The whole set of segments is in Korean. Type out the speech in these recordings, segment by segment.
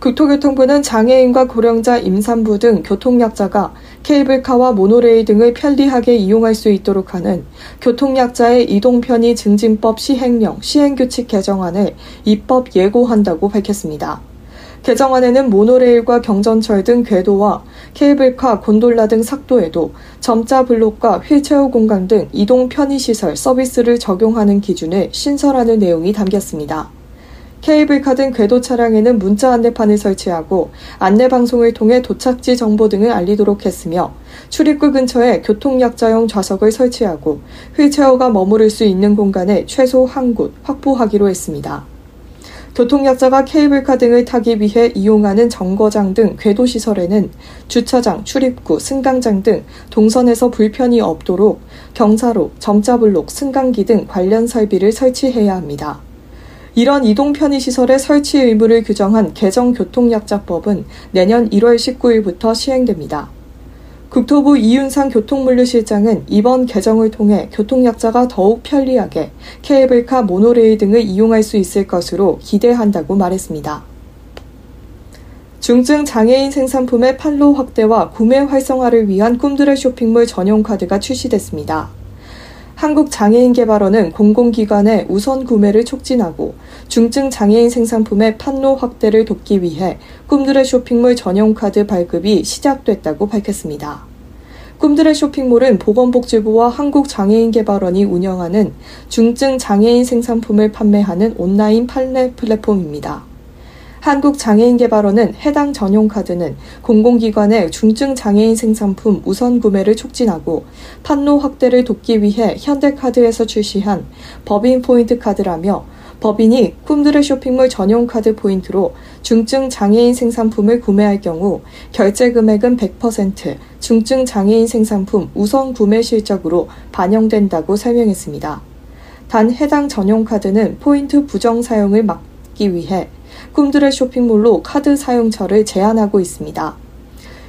국토교통부는 장애인과 고령자, 임산부 등 교통약자가 케이블카와 모노레일 등을 편리하게 이용할 수 있도록 하는 교통약자의 이동편의 증진법 시행령 시행규칙 개정안을 입법 예고한다고 밝혔습니다. 개정안에는 모노레일과 경전철 등 궤도와 케이블카, 곤돌라 등 삭도에도 점자 블록과 휠체어 공간 등 이동 편의시설 서비스를 적용하는 기준을 신설하는 내용이 담겼습니다. 케이블카 등 궤도 차량에는 문자 안내판을 설치하고 안내 방송을 통해 도착지 정보 등을 알리도록 했으며 출입구 근처에 교통약자용 좌석을 설치하고 휠체어가 머무를 수 있는 공간을 최소 한 곳 확보하기로 했습니다. 교통약자가 케이블카 등을 타기 위해 이용하는 정거장 등 궤도 시설에는 주차장, 출입구, 승강장 등 동선에서 불편이 없도록 경사로, 점자블록, 승강기 등 관련 설비를 설치해야 합니다. 이런 이동 편의 시설의 설치 의무를 규정한 개정 교통약자법은 내년 1월 19일부터 시행됩니다. 국토부 이윤상 교통물류실장은 이번 개정을 통해 교통약자가 더욱 편리하게 케이블카, 모노레일 등을 이용할 수 있을 것으로 기대한다고 말했습니다. 중증 장애인 생산품의 판로 확대와 구매 활성화를 위한 꿈들의 쇼핑몰 전용 카드가 출시됐습니다. 한국장애인개발원은 공공기관의 우선 구매를 촉진하고 중증 장애인 생산품의 판로 확대를 돕기 위해 꿈들의 쇼핑몰 전용 카드 발급이 시작됐다고 밝혔습니다. 꿈들의 쇼핑몰은 보건복지부와 한국장애인개발원이 운영하는 중증 장애인 생산품을 판매하는 온라인 판매 플랫폼입니다. 한국장애인개발원은 해당 전용 카드는 공공기관의 중증 장애인 생산품 우선 구매를 촉진하고 판로 확대를 돕기 위해 현대카드에서 출시한 법인 포인트 카드라며 법인이 꿈드래 쇼핑몰 전용 카드 포인트로 중증 장애인 생산품을 구매할 경우 결제 금액은 100% 중증 장애인 생산품 우선 구매 실적으로 반영된다고 설명했습니다. 단 해당 전용 카드는 포인트 부정 사용을 막기 위해 꿈드래 쇼핑몰로 카드 사용처를 제한하고 있습니다.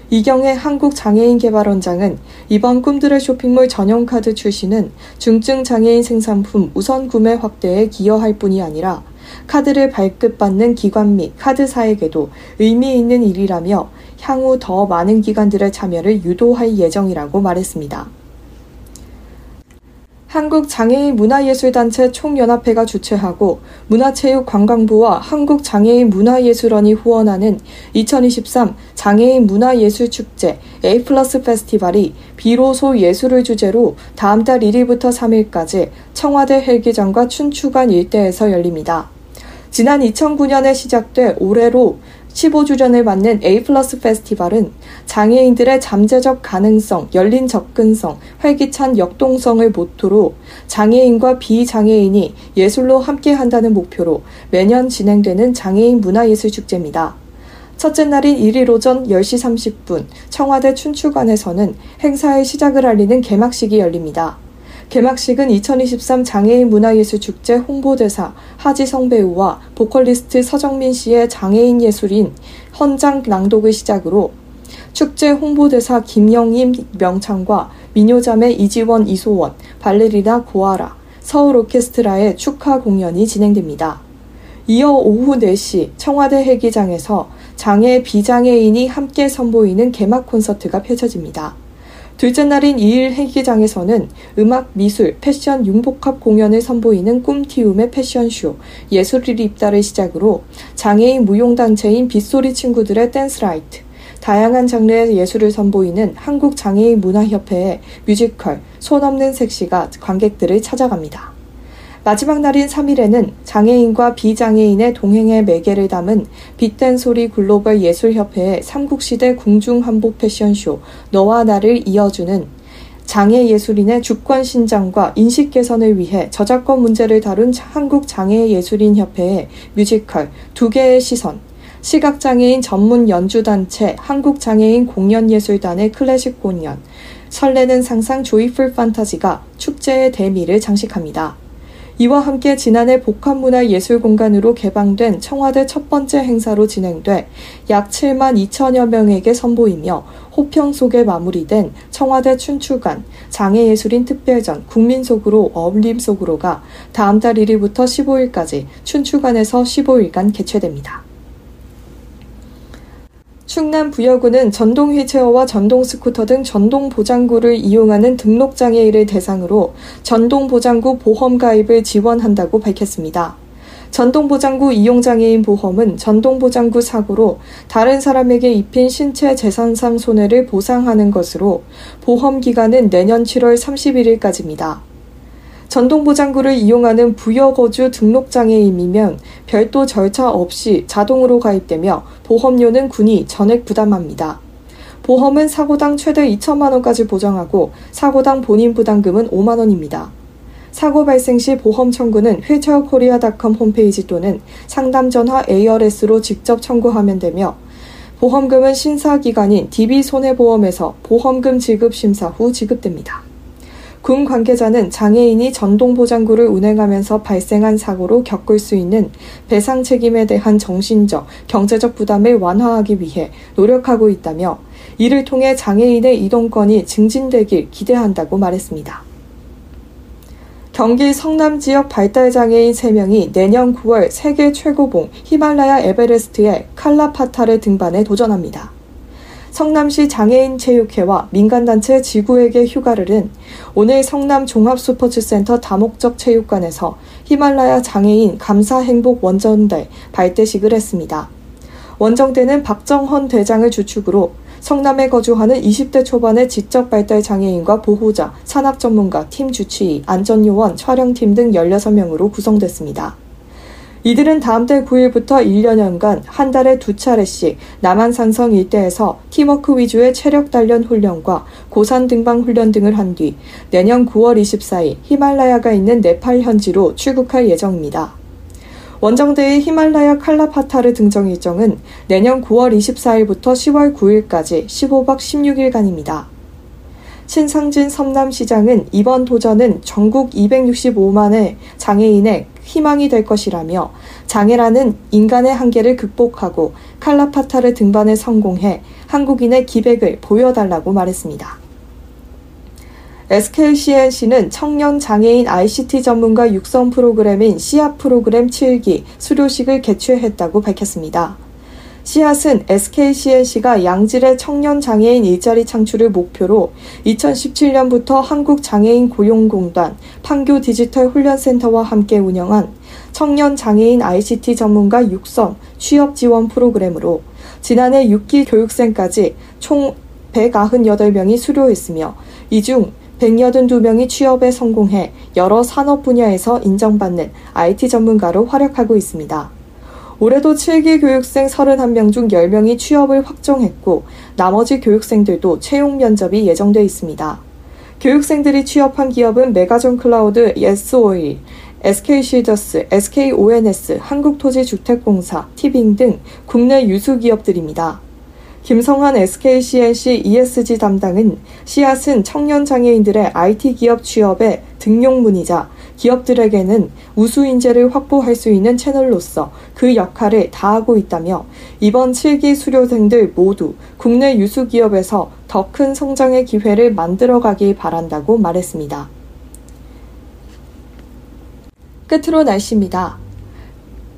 이경혜 한국장애인개발원장은 이번 꿈들의 쇼핑몰 전용 카드 출시는 중증 장애인 생산품 우선 구매 확대에 기여할 뿐이 아니라 카드를 발급받는 기관 및 카드사에게도 의미 있는 일이라며 향후 더 많은 기관들의 참여를 유도할 예정이라고 말했습니다. 한국장애인 문화예술단체 총연합회가 주최하고 문화체육관광부와 한국장애인 문화예술원이 후원하는 2023 장애인 문화예술축제 A 플러스 페스티벌이 비로소 예술을 주제로 다음 달 1일부터 3일까지 청와대 헬기장과 춘추관 일대에서 열립니다. 지난 2009년에 시작돼 올해로 15주년을 맞는 A 플러스 페스티벌은 장애인들의 잠재적 가능성, 열린 접근성, 활기찬 역동성을 모토로 장애인과 비장애인이 예술로 함께 한다는 목표로 매년 진행되는 장애인 문화예술 축제입니다. 첫째 날인 1일 오전 10시 30분 청와대 춘추관에서는 행사의 시작을 알리는 개막식이 열립니다. 개막식은 2023 장애인 문화예술축제 홍보대사 하지성 배우와 보컬리스트 서정민 씨의 장애인 예술인 헌장 낭독을 시작으로 축제 홍보대사 김영임 명창과 미녀자매 이지원 이소원, 발레리나 고아라, 서울 오케스트라의 축하 공연이 진행됩니다. 이어 오후 4시 청와대 헬기장에서 장애 비장애인이 함께 선보이는 개막 콘서트가 펼쳐집니다. 둘째 날인 2일 헬기장에서는 음악, 미술, 패션 융복합 공연을 선보이는 꿈틔움의 패션쇼, 예술을 입다를 시작으로 장애인 무용단체인 빗소리 친구들의 댄스라이트, 다양한 장르의 예술을 선보이는 한국장애인 문화협회의 뮤지컬, 손 없는 색시가 관객들을 찾아갑니다. 마지막 날인 3일에는 장애인과 비장애인의 동행의 매개를 담은 빛된 소리 글로벌 예술협회의 삼국시대 궁중한복 패션쇼 너와 나를 이어주는 장애 예술인의 주권 신장과 인식 개선을 위해 저작권 문제를 다룬 한국장애예술인협회의 뮤지컬 두 개의 시선, 시각장애인 전문 연주단체 한국장애인 공연예술단의 클래식 공연, 설레는 상상 조이풀 판타지가 축제의 대미를 장식합니다. 이와 함께 지난해 복합문화예술공간으로 개방된 청와대 첫 번째 행사로 진행돼 약 7만 2천여 명에게 선보이며 호평 속에 마무리된 청와대 춘추관 장애예술인 특별전 국민 속으로 어울림 속으로가 다음 달 1일부터 15일까지 춘추관에서 15일간 개최됩니다. 충남 부여구는 전동 휠체어와 전동 스쿠터 등 전동 보장구를 이용하는 등록 장애인을 대상으로 전동 보장구 보험 가입을 지원한다고 밝혔습니다. 전동 보장구 이용 장애인 보험은 전동 보장구 사고로 다른 사람에게 입힌 신체 재산상 손해를 보상하는 것으로 보험 기간은 내년 7월 31일까지입니다. 전동보장구를 이용하는 부여거주 등록장애인이면 별도 절차 없이 자동으로 가입되며 보험료는 군이 전액 부담합니다. 보험은 사고당 최대 2천만 원까지 보장하고 사고당 본인 부담금은 5만 원입니다. 사고 발생 시 보험 청구는 휠체어코리아닷컴 홈페이지 또는 상담 전화 ARS로 직접 청구하면 되며 보험금은 신사기관인 DB손해보험에서 보험금 지급 심사 후 지급됩니다. 군 관계자는 장애인이 전동보장구를 운행하면서 발생한 사고로 겪을 수 있는 배상 책임에 대한 정신적, 경제적 부담을 완화하기 위해 노력하고 있다며 이를 통해 장애인의 이동권이 증진되길 기대한다고 말했습니다. 경기 성남 지역 발달장애인 3명이 내년 9월 세계 최고봉 히말라야 에베레스트의 칼라파타르 등반에 도전합니다. 성남시 장애인체육회와 민간단체 지구에게 휴가를은 오늘 성남 종합스포츠센터 다목적 체육관에서 히말라야 장애인 감사행복 원정대 발대식을 했습니다. 원정대는 박정헌 대장을 주축으로 성남에 거주하는 20대 초반의 지적 발달 장애인과 보호자, 산악 전문가, 팀 주치의, 안전요원, 촬영팀 등 16명으로 구성됐습니다. 이들은 다음 달 9일부터 1년여간 한 달에 두 차례씩 남한 산성 일대에서 팀워크 위주의 체력 단련 훈련과 고산 등반 훈련 등을 한 뒤 내년 9월 24일 히말라야가 있는 네팔 현지로 출국할 예정입니다. 원정대의 히말라야 칼라파타르 등정 일정은 내년 9월 24일부터 10월 9일까지 15박 16일간입니다. 신상진 섬남시장은 이번 도전은 전국 265만의 장애인의 희망이 될 것이라며 장애라는 인간의 한계를 극복하고 칼라파타르 등반에 성공해 한국인의 기백을 보여달라고 말했습니다. SKCNC는 청년 장애인 ICT 전문가 육성 프로그램인 씨앗 프로그램 7기 수료식을 개최했다고 밝혔습니다. 씨앗은 SKCNC가 양질의 청년 장애인 일자리 창출을 목표로 2017년부터 한국장애인 고용공단 판교 디지털 훈련센터와 함께 운영한 청년 장애인 ICT 전문가 육성 취업 지원 프로그램으로 지난해 6기 교육생까지 총 198명이 수료했으며 이중 182명이 취업에 성공해 여러 산업 분야에서 인정받는 IT 전문가로 활약하고 있습니다. 올해도 7기 교육생 31명 중 10명이 취업을 확정했고 나머지 교육생들도 채용 면접이 예정돼 있습니다. 교육생들이 취업한 기업은 메가존 클라우드, 에쓰오일, SK쉴더스, SKONS, 한국토지주택공사, 티빙 등 국내 유수 기업들입니다. 김성환 SKCNC ESG 담당은 씨앗은 청년 장애인들의 IT 기업 취업의 등용문이자 기업들에게는 우수 인재를 확보할 수 있는 채널로서 그 역할을 다하고 있다며 이번 7기 수료생들 모두 국내 유수 기업에서 더 큰 성장의 기회를 만들어가길 바란다고 말했습니다. 끝으로 날씨입니다.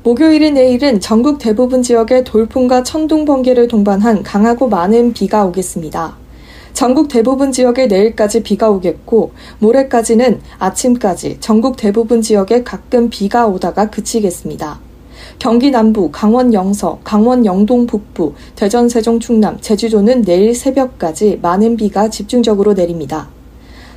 목요일인 내일은 전국 대부분 지역에 돌풍과 천둥 번개를 동반한 강하고 많은 비가 오겠습니다. 전국 대부분 지역에 내일까지 비가 오겠고 모레까지는 아침까지 전국 대부분 지역에 가끔 비가 오다가 그치겠습니다. 경기 남부, 강원 영서, 강원 영동 북부, 대전 세종 충남, 제주도는 내일 새벽까지 많은 비가 집중적으로 내립니다.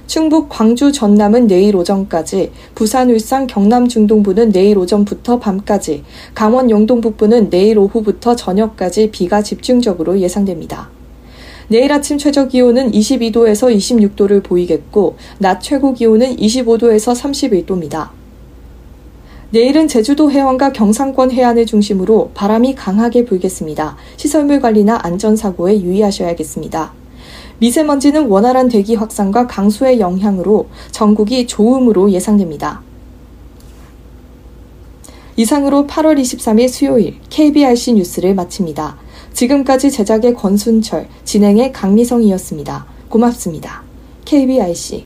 충북, 광주, 전남은 내일 오전까지, 부산, 울산, 경남 중동부는 내일 오전부터 밤까지, 강원 영동 북부는 내일 오후부터 저녁까지 비가 집중적으로 예상됩니다. 내일 아침 최저 기온은 22도에서 26도를 보이겠고, 낮 최고 기온은 25도에서 31도입니다. 내일은 제주도 해안과 경상권 해안을 중심으로 바람이 강하게 불겠습니다. 시설물 관리나 안전사고에 유의하셔야겠습니다. 미세먼지는 원활한 대기 확산과 강수의 영향으로 전국이 좋음으로 예상됩니다. 이상으로 8월 23일 수요일 KBRC 뉴스를 마칩니다. 지금까지 제작의 권순철, 진행의 강미성이었습니다. 고맙습니다. KBRC